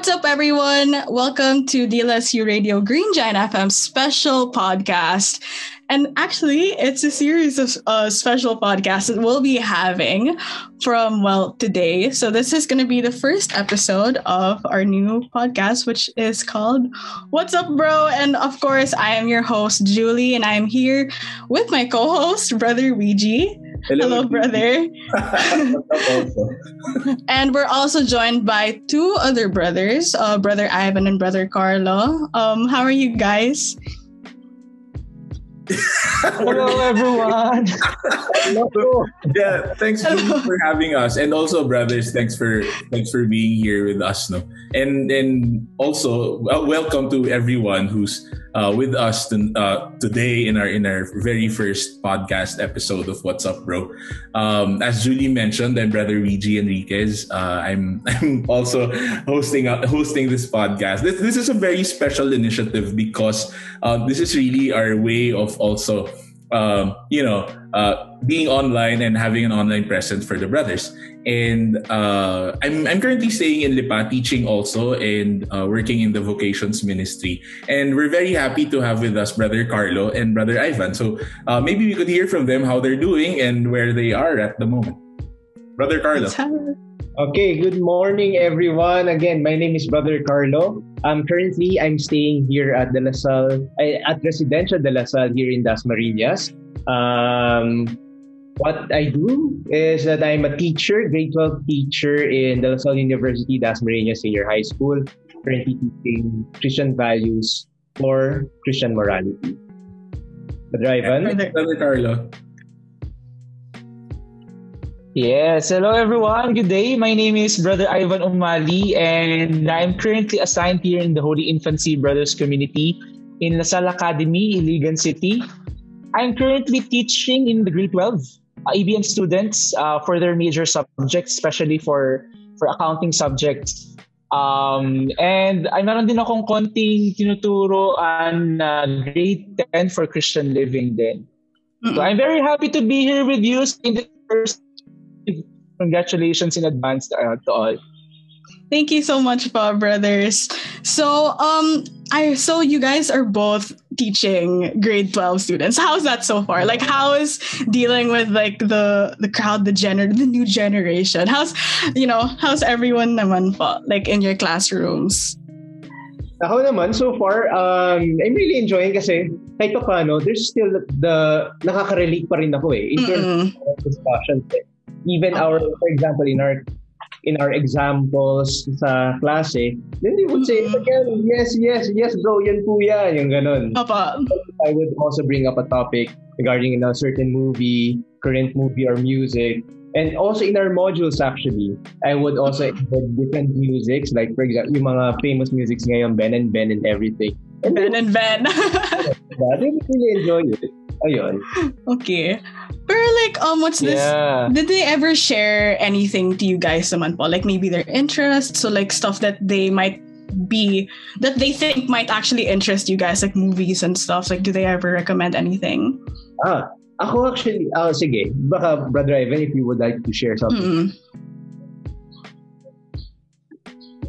What's up, everyone? Welcome to DLSU Radio Green Giant FM special podcast. And actually, it's a series of uh, special podcasts that we'll be having from, well, today. So, this is going to be the first episode of our new podcast, which is called What's Up, Bro? And of course, I am your host, Julie, and I'm here with my co host, Brother Luigi. Hello, Hello brother. and we're also joined by two other brothers, uh, brother Ivan and brother Carlo. Um, how are you guys? Hello, everyone. Hello. Yeah, thanks for having us, and also, brothers, thanks for thanks for being here with us. No, and and also well, welcome to everyone who's uh, with us to, uh, today in our in our very first podcast episode of What's Up, Bro. Um, as Julie mentioned, I'm Brother Luigi Enriquez. Uh, I'm I'm also hosting uh, hosting this podcast. This this is a very special initiative because uh, this is really our way of also um, you know, uh, being online and having an online presence for the brothers. And uh, I'm, I'm currently staying in Lipa, teaching also and uh, working in the vocations ministry. And we're very happy to have with us Brother Carlo and Brother Ivan. So uh, maybe we could hear from them how they're doing and where they are at the moment. Brother Carlo. Okay, good morning everyone. Again, my name is Brother Carlo. Um, currently, I'm staying here at De La Salle, at Residencia De La Salle here in Dasmariñas. Um, what I do is that I'm a teacher, grade 12 teacher in De La Salle University, Dasmariñas Senior High School, currently teaching Christian values for Christian morality. Ivan? Brother Carlo. Yes, hello everyone. Good day. My name is Brother Ivan Umali and I'm currently assigned here in the Holy Infancy Brothers community in La Salle Academy, Iligan City. I'm currently teaching in the grade 12 uh, ABM students uh, for their major subjects, especially for for accounting subjects. Um, and I meron din akong konting tinuturo on uh, grade 10 for Christian living din. So I'm very happy to be here with you in the first congratulations in advance uh, to all. Thank you so much, Bob Brothers. So, um, I so you guys are both teaching grade 12 students. How's that so far? Like how is dealing with like the the crowd, the gener the new generation? How's you know, how's everyone naman po, like in your classrooms? Ako naman, so far, um, I'm really enjoying kasi kahit pa paano, there's still the, nakaka-relate pa rin ako eh, in terms of discussions eh even our, for example, in our in our examples sa klase, then they would say, mm-hmm. again, yes, yes, yes, bro, yan po yan, yung ganun. Papa. I would also bring up a topic regarding you know, a certain movie, current movie or music. And also in our modules actually, I would also include different musics, like for example, yung mga famous musics ngayon, Ben and Ben and everything. And Ben and Ben. I really enjoy it. Ayun. Okay. Pero like, um, what's this? Yeah. Did they ever share anything to you guys naman po? Like maybe their interests, so like stuff that they might be that they think might actually interest you guys, like movies and stuff. Like, do they ever recommend anything? Ah, ako actually, oh, sige. Baka, Brother Ivan, if you would like to share something. Mm-hmm.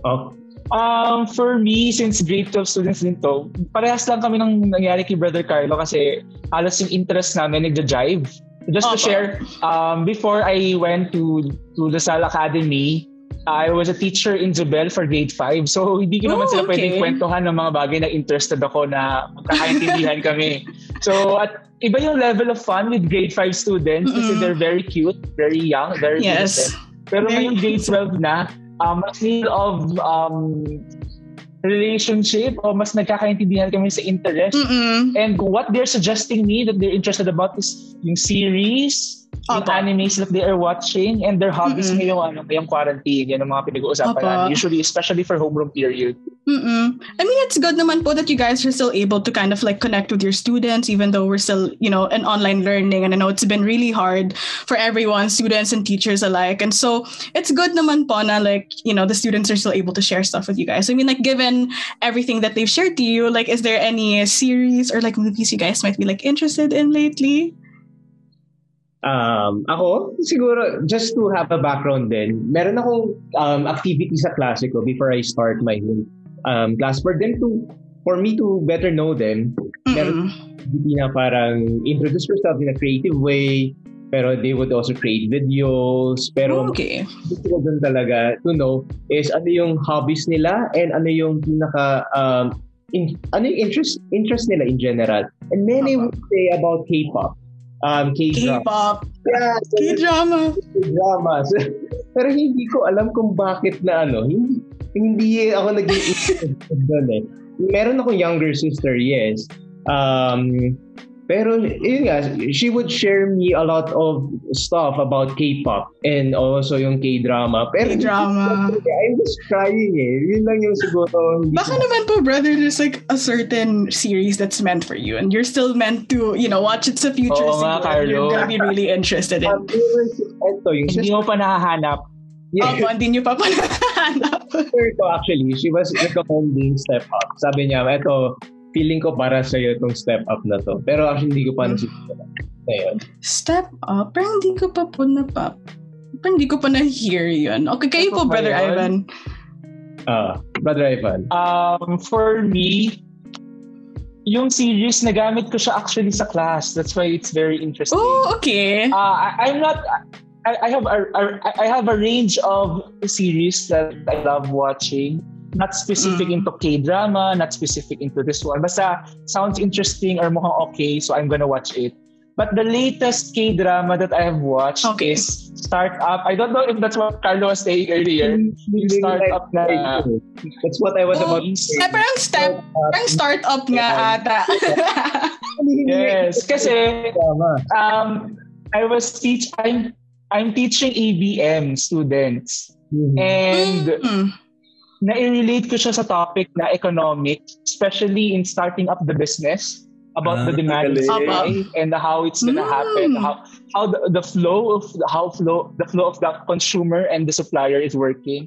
Oh, Um, for me, since grade 12 students din to, parehas lang kami ng nangyari kay Brother Carlo kasi halos yung interest namin nagja-jive. Just to share, um, before I went to to the Sal Academy, I was a teacher in Zubel for grade 5. So, hindi ko naman oh, sila okay. pwedeng kwentuhan ng mga bagay na interested ako na magkakaintindihan kami. So, at iba yung level of fun with grade 5 students mm-hmm. kasi they're very cute, very young, very yes. innocent. Pero very ngayong grade 12 na, um, mas need of um, relationship o mas nagkakaintindihan kami sa interest. Mm-mm. And what they're suggesting me that they're interested about is yung series, yung animes that they are watching and their hobbies mm-hmm. ngayong, ano, ngayong quarantine. Yan ang mga pinag-uusapan natin. Usually, especially for homeroom period. Mm-mm. I mean, it's good naman po that you guys are still able to kind of like connect with your students even though we're still, you know, in online learning. And I know it's been really hard for everyone, students and teachers alike. And so it's good naman po na like, you know, the students are still able to share stuff with you guys. I mean, like given everything that they've shared to you, like is there any series or like movies you guys might be like interested in lately? Um, ako, siguro, just to have a background din, meron akong um, activity sa klase ko before I start my um, class for them to, for me to better know them. Meron activity na parang introduce yourself in a creative way, pero they would also create videos. Pero Okay. gusto ko dun talaga to know is ano yung hobbies nila and ano yung pinaka um, in, ano yung interest interest nila in general. And many Tama. would say about K-pop. Um, K-drama. K-pop, Yeah, so K-drama. dramas. Pero hindi ko alam kung bakit na ano, hindi, hindi ako naging doon eh. Meron akong younger sister, yes. Um, pero yun nga, she would share me a lot of stuff about K-pop and also yung K-drama. Pero K-drama. I'm just trying eh. Yun lang yung siguro. Baka naman po, brother, there's like a certain series that's meant for you and you're still meant to, you know, watch it sa future. Oo nga, and You're Carlo. gonna be really interested in. Um, ito, yung Hindi mo pa nahahanap. yeah, Opo, hindi nyo pa pa nahanap. sister ko actually, she was recommending Step Up. Sabi niya, eto, feeling ko para sa'yo itong Step Up na to. Pero actually, hindi ko pa nasisimula. Ngayon. Step up? Parang hindi ko pa po na pa. Parang hindi ko pa na-hear yun. Okay, kayo po, brother yun? Ivan. Ah, Brother Ivan. Um, for me, yung series, nagamit ko siya actually sa class. That's why it's very interesting. Oh, okay. Uh, I, I'm not. I, I have a, a I have a range of series that I love watching. Not specific Mm. into K drama, not specific into this one. Basta sounds interesting or mukhang okay, so I'm gonna watch it. But the latest K drama that I have watched Okay. is Startup. I don't know if that's what Carlo was saying earlier. Yung startup na. That's what I was Oh, about to say. Eh, parang step, parang start-up nga ata. Yes, kasi um, I was teach. I'm I'm teaching ABM students. Mhm. And Mm. Na-relate ko siya sa topic na economic, especially in starting up the business about the Ah, demand galing. supply and how it's gonna happen, Mm. how how the, the flow of how flow the flow of the consumer and the supplier is working.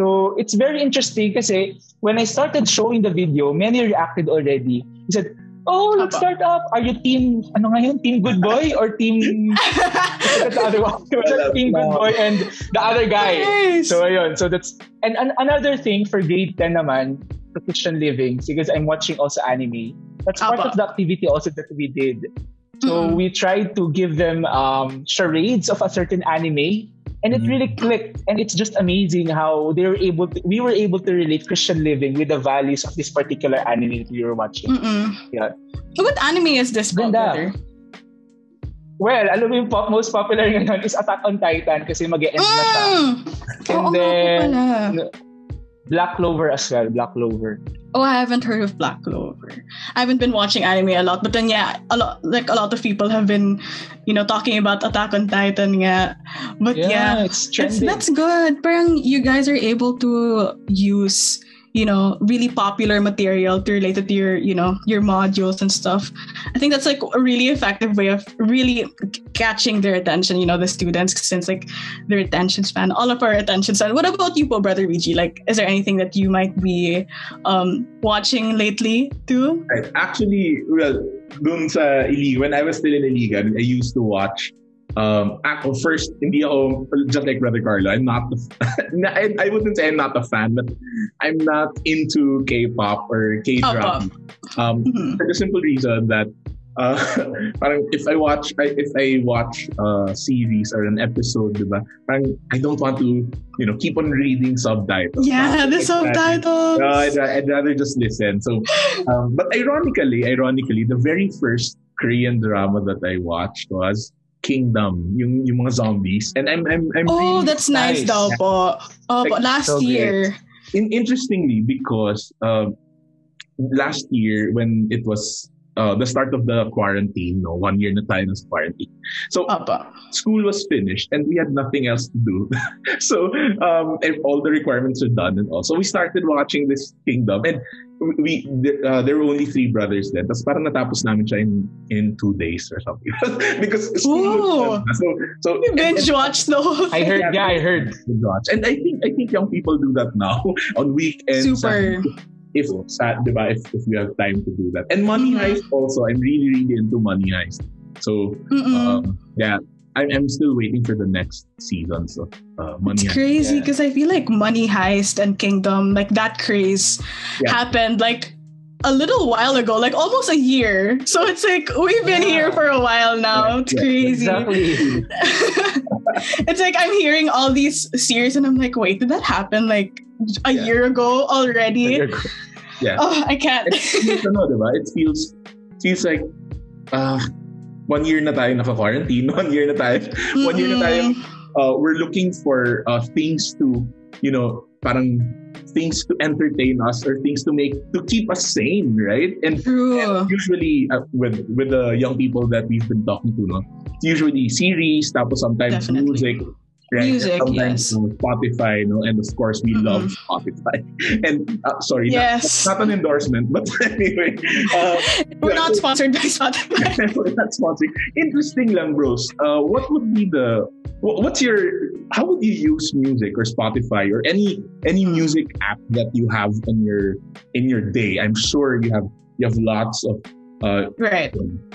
So it's very interesting kasi when I started showing the video, many reacted already. He said, "Oh, let's start up. Are you team ano ngayon? Team Good Boy or team the other one? team Good Boy and the other guy?" Nice. So ayun, so that's and, an another thing for grade 10 naman, profession living because I'm watching also anime. That's part Apa. of the activity also that we did. So Mm-mm. we tried to give them um, charades of a certain anime and it Mhm. really clicked and it's just amazing how they were able to, we were able to relate Christian living with the values of this particular anime that we were watching. Mm-mm. Yeah. What anime is this, Ganda. Well, alam mo yung pop, most popular ngayon is Attack on Titan kasi mag-e-end na siya. Mm. And Oo then, pala. Black Clover as well, Black Clover. Oh, I haven't heard of Black Clover. I haven't been watching anime a lot, but then yeah, a lot like a lot of people have been, you know, talking about Attack on Titan. Yeah, but yeah, it's it's, trending. that's good. Parang you guys are able to use, you know, really popular material to relate it to your, you know, your modules and stuff. I think that's like a really effective way of really catching their attention. You know, the students since like their attention span, all of our attention span. What about you, po, brother Luigi? Like, is there anything that you might be um watching lately too? Right. Actually, well, dun sa Iligan, when I was still in Iligan, I used to watch um ako first hindi ako just like brother Carlo I'm not I, I wouldn't say I'm not a fan but I'm not into K-pop or K-drama um Mhm. for the simple reason that uh, parang if I watch I, if I watch a series or an episode diba parang I don't want to you know keep on reading subtitles Yeah, the subtitles. no, I'd, I'd rather just listen. So, um, but ironically, ironically, the very first Korean drama that I watched was Kingdom, yung yung mga zombies, and I'm I'm I'm oh, really that's nice, nice. daw po. Oh, Like, last so year. in, interestingly because um, last year when it was uh, the start of the quarantine, no, one year na tayo sa quarantine. So Opo. school was finished and we had nothing else to do. so um, and all the requirements are done and all. So we started watching this Kingdom and we uh, there were only three brothers then. Tapos parang natapos namin siya in, in two days or something. because school was. So, so You binge watch the whole I heard, yeah, I heard. watch. And I think I think young people do that now on weekends. Super. If sad, diba? If, if you have time to do that. And Money. Heist also. I'm really really into Money Heist. So um, yeah, I'm, I'm still waiting for the next seasons of uh, Money It's Heist. crazy Yeah. because I feel like Money Heist and Kingdom, like that craze Yeah. happened like a little while ago, like almost a year. So it's like we've been Yeah. here for a while now. It's Yeah, crazy. Exactly. it's like I'm hearing all these series and I'm like, wait, did that happen like a Yeah. year ago already? Yeah. Oh, I can't. It feels, ano, diba? It feels, feels like, uh, one year na tayo naka-quarantine, one year na tayo, one year na tayo, uh, we're looking for uh, things to, you know, parang things to entertain us or things to make, to keep us sane, right? And. And usually uh, with with the young people that we've been talking to, no, it's usually series, tapos sometimes Definitely. music, right? Music, sometimes yes. Spotify, no, and of course we Mhm. love Spotify. And uh, sorry, Yes. not, not an endorsement, but anyway, uh, We're not so- sponsored by Spotify. we're not sponsoring. Interesting, lang, bros. Uh, what would be the What's your how would you use music or Spotify or any any music app that you have in your in your day? I'm sure you have you have lots of uh right.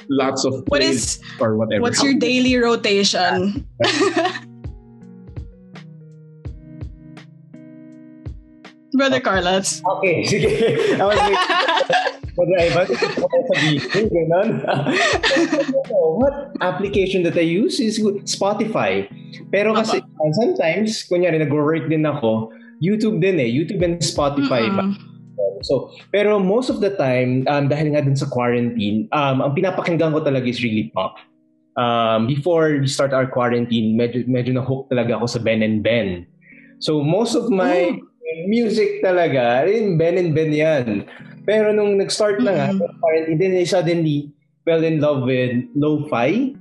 lots of what is or whatever. what's How your do you- daily rotation? Brother Carlos. Okay. I was like, I sabihin, ganun. what application that I use is Spotify. Pero kasi uh, sometimes, kunyari nag-work din ako, YouTube din eh. YouTube and Spotify. Mm-mm. So, pero most of the time, um, dahil nga din sa quarantine, um, ang pinapakinggan ko talaga is really pop. Um, before we start our quarantine, medyo, medyo na-hook talaga ako sa Ben and Ben. So, most of my music talaga, rin Ben and Ben yan. Pero nung nag-start na nga, Mhm. yung quarantine, then I suddenly fell in love with lo-fi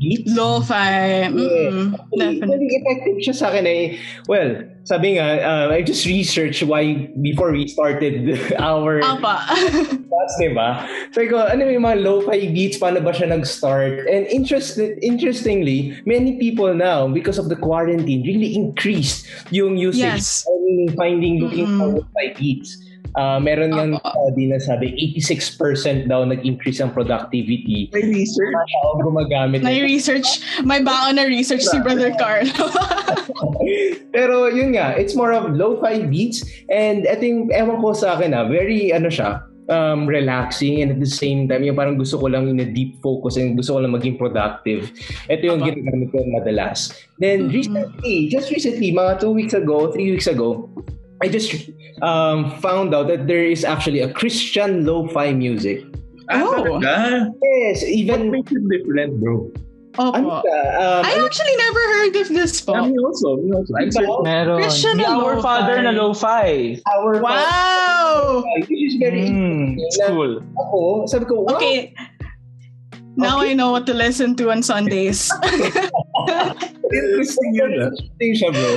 beats. Lo-fi. Mm-mm. Very Definitely. effective siya sa akin eh. Well, sabi nga, uh, I just researched why before we started our Apa. podcast, di ba? So, ko, ano yung mga lo-fi beats, paano ba siya nag-start? And interest, interestingly, many people now, because of the quarantine, really increased yung usage. Yes. I mean, finding, looking for Mm-mm. lo-fi beats. Uh, meron nga Opo. study na sabi, 86% daw nag-increase ang productivity. May research. Mga tao gumagamit. May research, may baon na research si Brother Carlo. Pero yun nga, it's more of lo-fi beats and I think, ewan ko sa akin ah, very ano siya, um, relaxing and at the same time, yung parang gusto ko lang in a deep focus and gusto ko lang maging productive. Ito yung Apa. ginagamit ko madalas. Then Mhm. recently, just recently, mga two weeks ago, three weeks ago, I just um, found out that there is actually a Christian lo-fi music. Ah, Oh. talaga? Yes, What makes it different, bro? ano Opo. ka, um, I actually never heard of this po. Yeah, me also. Me also. I'm Diba? Meron. Christian The na Our lo-fi. Father na lo-fi. our Wow! which is very Mm, it's cool. ako, sabi ko, wow, Okay. Now I know what to listen to on Sundays. Interesting yun, ah. Interesting siya, bro.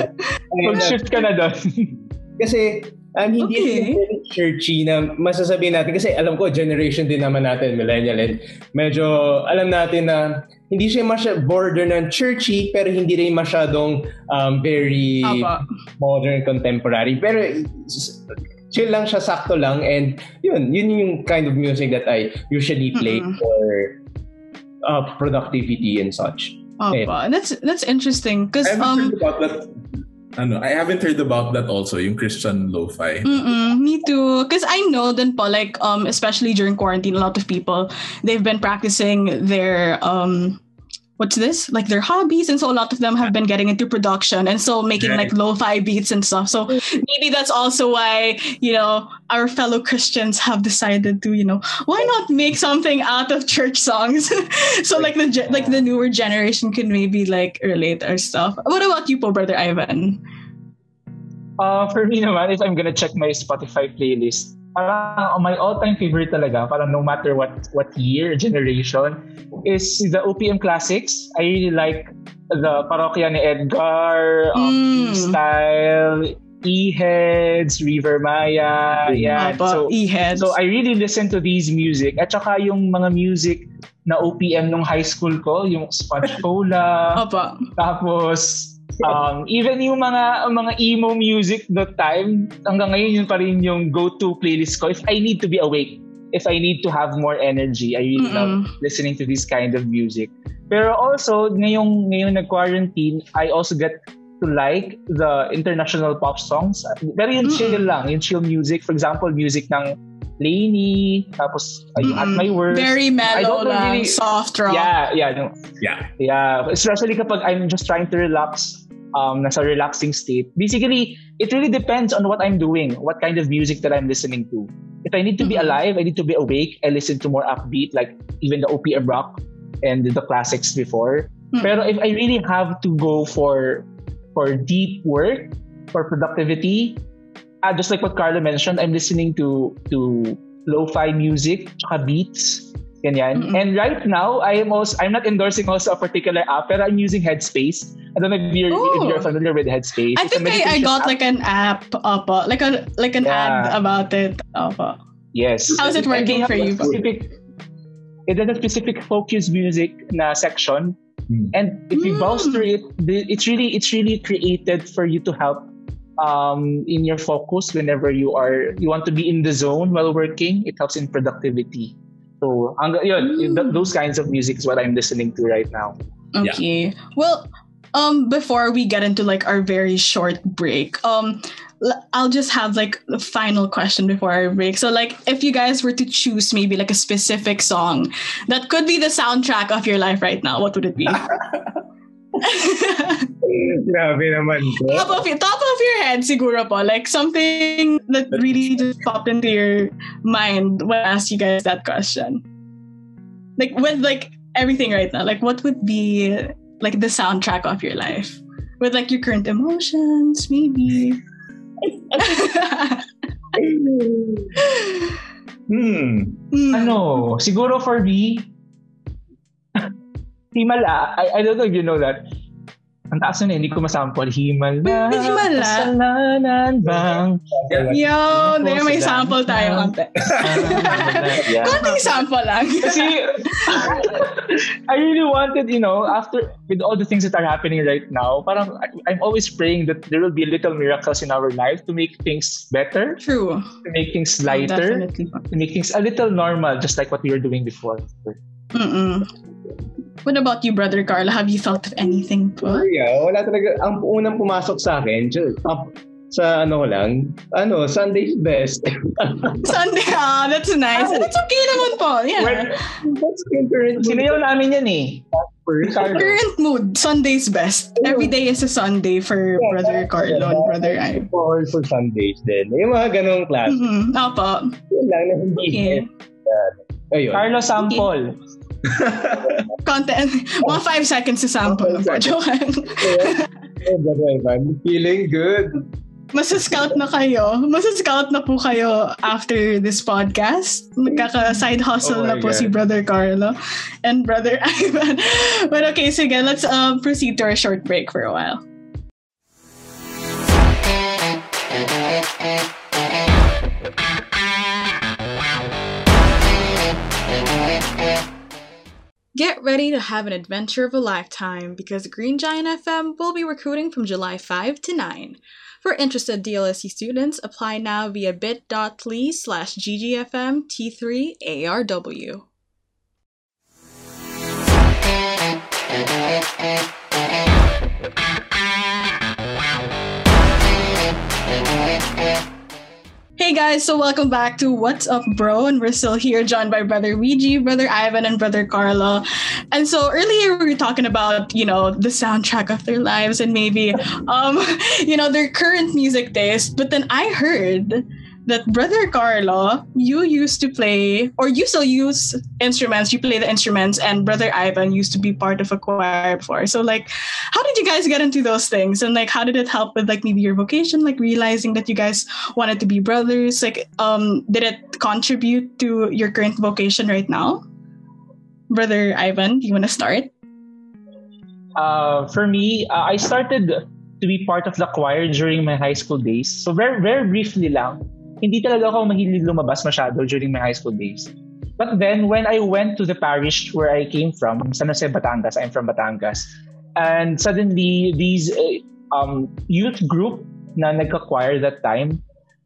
And, Mag-shift ka na doon. kasi, um, hindi Okay. churchy na masasabihin natin. Kasi alam ko, generation din naman natin, millennial. And medyo alam natin na hindi siya masya border ng churchy, pero hindi rin masyadong um, very Apa. modern, contemporary. Pero chill lang siya, sakto lang. And yun, yun yung kind of music that I usually play Mm-mm. for uh, productivity and such. Apa. That's that's interesting because I haven't um heard about that. Ano, I haven't heard about that also, yung Christian lo-fi. Mm-mm, me too. Because I know then po, like, um, especially during quarantine, a lot of people, they've been practicing their, um, what's this? Like their hobbies. And so a lot of them have been getting into production and so making Right. like lo-fi beats and stuff. So maybe that's also why, you know, our fellow Christians have decided to, you know, why not make something out of church songs? so like the, ge- like the newer generation can maybe like relate our stuff. What about you po, Brother Ivan? Uh, for me naman, if I'm gonna check my Spotify playlist, parang my all-time favorite talaga, parang no matter what what year, generation, is the OPM Classics. I really like the Parokya ni Edgar, um, Mm. Style, E-Heads, River Maya, yeah. Apa, So, e-heads. so I really listen to these music. At saka yung mga music na OPM nung high school ko, yung Sponge Cola, Apa. tapos, um, even yung mga mga emo music that time, hanggang ngayon yun pa rin yung go-to playlist ko if I need to be awake. if I need to have more energy, I really Mm-mm. love listening to this kind of music. Pero also, ngayong, ngayong nag-quarantine, I also get to like the international pop songs. Pero yung Mm-mm. chill lang, yung chill music. For example, music ng LANY, tapos yung At My Worst. Very I mellow don't lang, really- soft rock. Yeah, yeah, no, Yeah. yeah. Especially kapag I'm just trying to relax, um, nasa relaxing state. Basically, it really depends on what I'm doing, what kind of music that I'm listening to. If I need to be Mhm. alive, I need to be awake, I listen to more upbeat, like even the OPM rock and the classics before. Mhm. Pero if I really have to go for for deep work, for productivity, uh, just like what Carlo mentioned, I'm listening to to lo-fi music, tsaka beats, ganyan. Mm-mm. And right now, I am also I'm not endorsing also a particular app, pero I'm using Headspace. I don't know if you're, Oh. if you're familiar with Headspace. I It's think I, I got app. like an app, opo, like a like an ad about it. Opo. Yes. How's it working for you? Specific, it has a specific focus music na section. Hmm. And if you Mm. browse through it, it's really it's really created for you to help um, in your focus whenever you are you want to be in the zone while working. It helps in productivity. So, ang, yun, Mm. th- those kinds of music is what I'm listening to right now. Okay. Well, um, before we get into like our very short break, um, I'll just have like the final question before our break. So, like, if you guys were to choose maybe like a specific song that could be the soundtrack of your life right now, what would it be? Grabe naman ko. top of your top of your head, siguro po, like something that really just popped into your mind when I asked you guys that question. Like with like everything right now, like what would be like the soundtrack of your life with like your current emotions, maybe. Hmm. Hmm. Ano, siguro for me, Himala. I, I don't know if you know that. Ang taas na, hindi ko masample. Himala. Himala? Kasalanan bang? Yo, there may sample tayo konti. yeah. Konting sample lang. Kasi, I really wanted, you know, after, with all the things that are happening right now, parang I'm always praying that there will be little miracles in our life to make things better, True. to make things lighter, Definitely. to make things a little normal, just like what we were doing before. Mm-mm. What about you, brother Carla? Have you thought of anything po? Yeah, wala talaga. Ang unang pumasok sa akin, ju- up, sa ano ko lang, ano, Sunday's best. Sunday, ah, that's nice. That's okay naman po. Yeah. Well, That's current Sinayaw namin yan eh. first. Current mood, Sunday's best. Every day is a Sunday for Brother Carlo and Brother I. For, for Sundays din. Yung mga ganong class. Mm-hmm. Opo. Yun lang na hindi. Okay. Ayun. Carlo Sample. Content. Mga five seconds sa sample. Joke feeling good. Masa-scout na kayo. Masa-scout na po kayo after this podcast. Magkaka-side hustle Oh na po God. si Brother Carlo and Brother Ivan. But okay, sige, let's uh, proceed to our short break for a while. Get ready to have an adventure of a lifetime because Green Giant FM will be recruiting from July 5 to 9. For interested DLSU students, apply now via bit.ly slash ggfm t3arw. Hey guys, so welcome back to What's Up Bro, and we're still here, joined by Brother Luigi, Brother Ivan, and Brother Carlo. And so earlier we were talking about, you know, the soundtrack of their lives and maybe, um, you know, their current music taste. But then I heard that Brother Carlo, you used to play, or you still use instruments, you play the instruments, and Brother Ivan used to be part of a choir before. So, like, how did you guys get into those things? And, like, how did it help with, like, maybe your vocation, like, realizing that you guys wanted to be brothers? Like, um, did it contribute to your current vocation right now? Brother Ivan, do you want to start? Uh, for me, uh, I started to be part of the choir during my high school days. So very, very briefly lang, hindi talaga ako mahilig lumabas masyado during my high school days. But then, when I went to the parish where I came from, San Jose, Batangas, I'm from Batangas, and suddenly these uh, um, youth group na nagka-choir that time,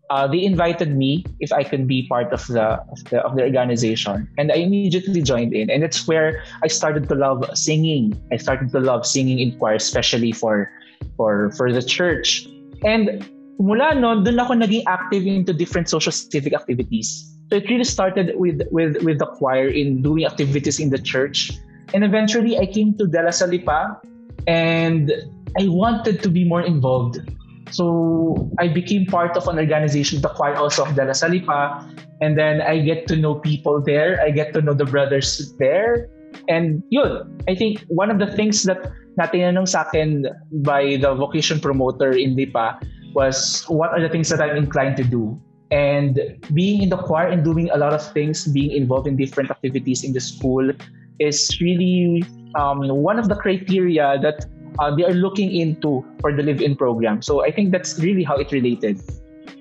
uh, they invited me if I could be part of the, of the of the organization, and I immediately joined in. And it's where I started to love singing. I started to love singing in choir, especially for for for the church. And mula no, doon ako naging active into different social civic activities. So it really started with with with the choir in doing activities in the church, and eventually I came to De La Salle Lipa, and I wanted to be more involved so I became part of an organization, the choir also of De La Salle Lipa. And then I get to know people there. I get to know the brothers there. And yun, I think one of the things that natinanong sa akin by the vocation promoter in Lipa was what are the things that I'm inclined to do. And being in the choir and doing a lot of things, being involved in different activities in the school is really um, one of the criteria that uh, they are looking into for the live-in program. So I think that's really how it related.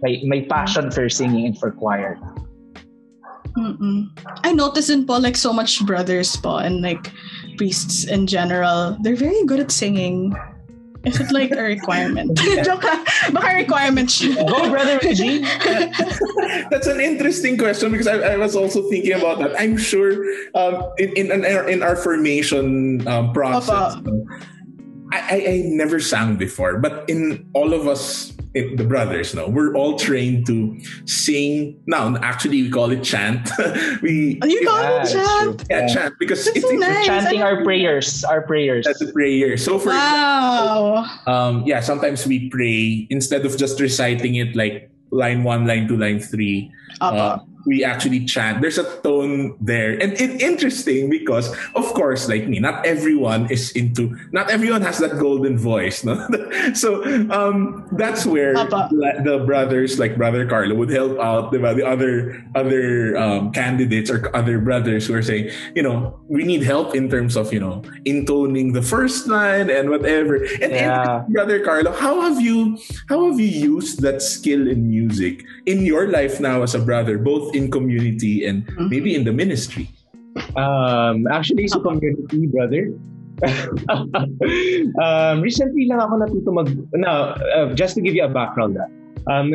My, my passion for singing and for choir. Mm-mm. I noticed in Paul like so much brothers Paul and like priests in general, they're very good at singing. Is it like a requirement? Joke Baka requirement Go, brother Reggie. That's an interesting question because I, I, was also thinking about that. I'm sure um, in, in, in, our, in our formation um, process, Papa. I, I never sang before, but in all of us, the brothers, no, we're all trained to sing. Now, actually, we call it chant. we you call yeah, it chant? Yeah, yeah, chant because That's it's, so nice. chanting our prayers, our prayers. That's a prayer. So for wow. Example, um, yeah, sometimes we pray instead of just reciting it like line one, line two, line three. Uh, we actually chant. There's a tone there. And it's interesting because, of course, like me, not everyone is into, not everyone has that golden voice. No? so um, that's where the brothers, like Brother Carlo, would help out the, the other other um, candidates or other brothers who are saying, you know, we need help in terms of, you know, intoning the first line and whatever. And, yeah. and Brother Carlo, how have you how have you used that skill in music in your life now as a brother, both in community and mm-hmm. maybe in the ministry? Um, actually, sa community, brother. um, recently lang ako natuto mag... Now, uh, just to give you a background, that, ah, um,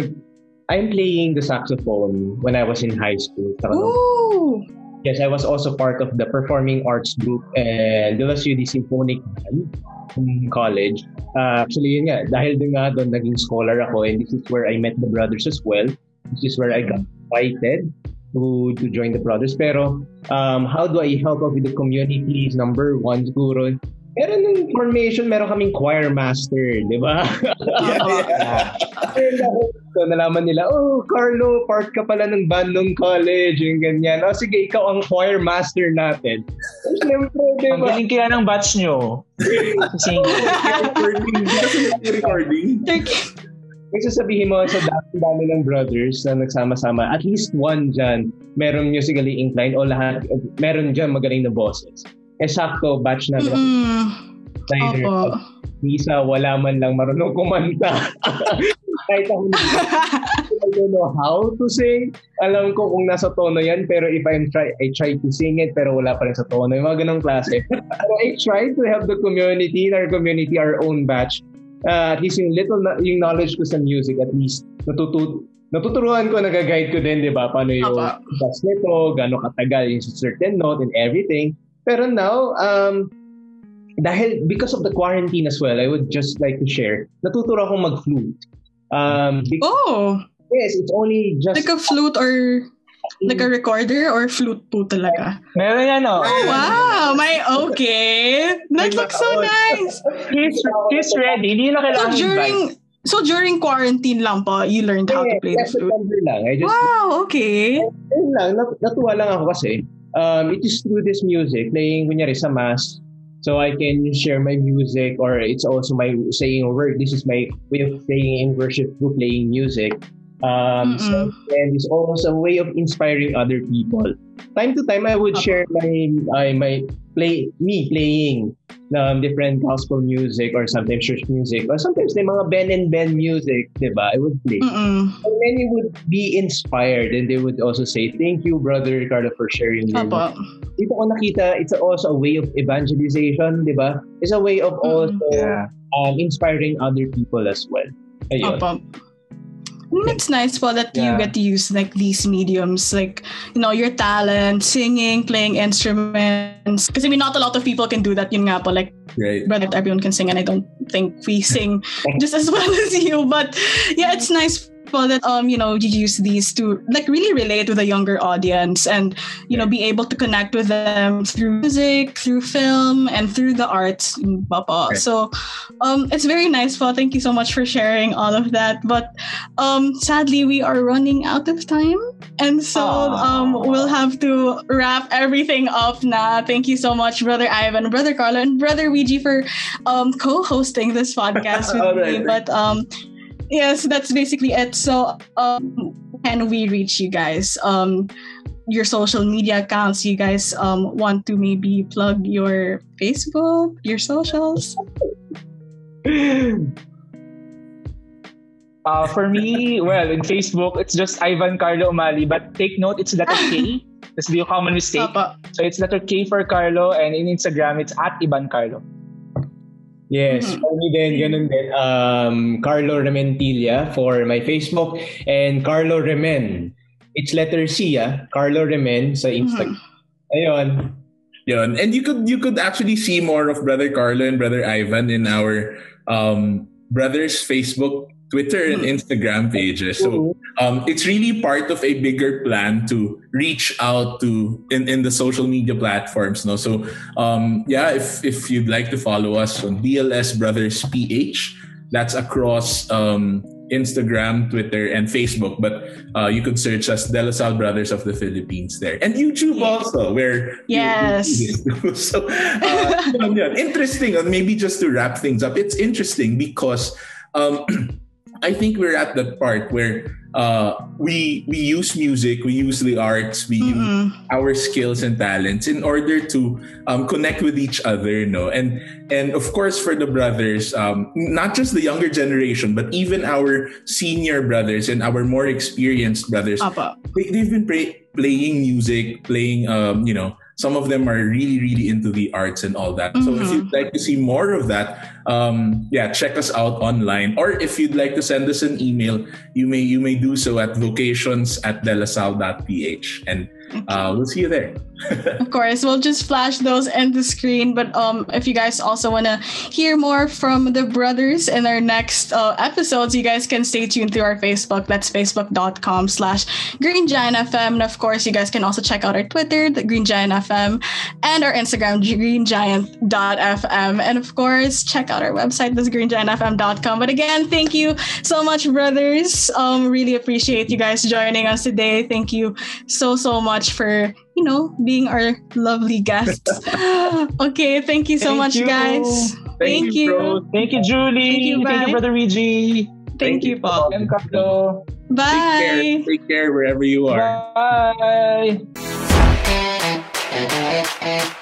I'm playing the saxophone when I was in high school. Ooh! Yes, I was also part of the performing arts group and the UD Symphonic Band in college. Uh, actually, yun nga, dahil din nga doon naging scholar ako and this is where I met the brothers as well. This is where I got invited to, to join the brothers. Pero um, how do I help out with the communities? Number one, siguro, meron ng formation, meron kaming choir master, di ba? yeah, yeah. so, nalaman nila, oh, Carlo, part ka pala ng bandong college, yung ganyan. Oh, sige, ikaw ang choir master natin. Siyempre, di ba? Ang galing kaya ng batch nyo. Recording. recording. Kung sasabihin mo sa dami ng brothers na nagsama-sama, at least one dyan meron musically inclined o lahat, meron dyan magaling na bosses. Eh sakto, batch na mm-hmm. Snyder. Opo. Misa, wala man lang marunong kumanta. Kahit ako I don't know how to sing. Alam ko kung nasa tono yan, pero if I'm try, I try to sing it, pero wala pa rin sa tono. Yung mga ganong klase. pero I try to help the community, our community, our own batch, uh, at least yung little na, yung knowledge ko sa music at least natutut natuturuan ko nag-guide ko din 'di ba paano yung bass nito gaano katagal yung certain note and everything. Pero now um dahil because of the quarantine as well I would just like to share natuturo akong mag-flute. Um because, oh! Yes it's only just like a flute or Like a recorder or flute po talaga? Meron yan, oh. oh wow! May okay. That looks so nice. He's, he's ready. Hindi na kailangan so during, So during quarantine lang po, you learned how to play the flute? lang. I just, wow, okay. Ayun lang, natuwa lang ako kasi um, it is through this music, playing kunyari sa mass, so I can share my music or it's also my saying work. This is my way of playing in worship through playing music. Um, so, and it's also a way of inspiring other people. Time to time, I would share my uh, my play me playing um, different gospel music or sometimes church music or sometimes the mga Ben and Ben music, diba? I would play. Mm-mm. And many would be inspired and they would also say, "Thank you, brother Ricardo, for sharing." Apo. Dito ko nakita, it's also a way of evangelization, diba? It's a way of also yeah. um, inspiring other people as well. Ayun. Apo. Mean, it's nice po that you get to use like these mediums, like you know your talent, singing, playing instruments. Because I mean, not a lot of people can do that. Yun nga po, like Right. but everyone can sing, and I don't think we sing just as well as you. But yeah, it's nice that um you know you use these to like really relate with a younger audience and you know be able to connect with them through music, through film, and through the arts. Papa. Right. So um it's very nice po. Thank you so much for sharing all of that. But um sadly we are running out of time. And so um we'll have to wrap everything up now. Thank you so much, Brother Ivan, Brother Carlo, and Brother Luigi for um co-hosting this podcast with All me. But um yes, that's basically it. So um can we reach you guys? Um your social media accounts, you guys um want to maybe plug your Facebook, your socials? Uh, for me, well, in Facebook, it's just Ivan Karlo Umali. But take note, it's letter K. That's the common mistake. So it's letter K for Karlo, and in Instagram, it's at Ivan Carlo. Yes, Mhm. for me din, ganun din. Um, Carlo Rementilla for my Facebook and Carlo Remen. It's letter C, ah. Carlo Remen sa Instagram. Ayun. Yun. And you could you could actually see more of Brother Carlo and Brother Ivan in our um, brothers' Facebook, Twitter, and Instagram pages. So um, it's really part of a bigger plan to reach out to in, in the social media platforms. No, so um, yeah, if if you'd like to follow us on DLS Brothers PH, that's across um, Instagram, Twitter, and Facebook. But uh, you could search us De La Salle Brothers of the Philippines there, and YouTube also, where Yes. you do this. so uh, interesting. uh, Maybe just to wrap things up, it's interesting because um, I think we're at that part where uh, we we use music, we use the arts, we use Mm-mm. our skills and talents in order to um, connect with each other no and and of course for the brothers um, not just the younger generation but even our senior brothers and our more experienced brothers Papa. they, they've been play, playing music playing um, you know some of them are really really into the arts and all that. So if Mhm. you'd like to see more of that um, yeah check us out online. Or if you'd like to send us an email you may you may do so at vocations at delasalle.ph and uh, we'll see you there Of course, we'll just flash those in the screen. But um, if you guys also want to hear more from the brothers in our next uh, episodes, you guys can stay tuned through our Facebook. That's facebook.com slash Green Giant FM. And of course, you guys can also check out our Twitter, the Green Giant FM, and our Instagram, greengiant.fm. And of course, check out our website, that's greengiantfm.com. But again, thank you so much, brothers. Um, really appreciate you guys joining us today. Thank you so, so much for you know, being our lovely guests. okay, thank you so Thank much, you. guys. Thank, you. bro. Thank you, Julie. Thank you, bye. Brother Luigi. Thank, Thank you, you. Paul. And Carlo. Take care. Bye. Take care wherever you are. Bye.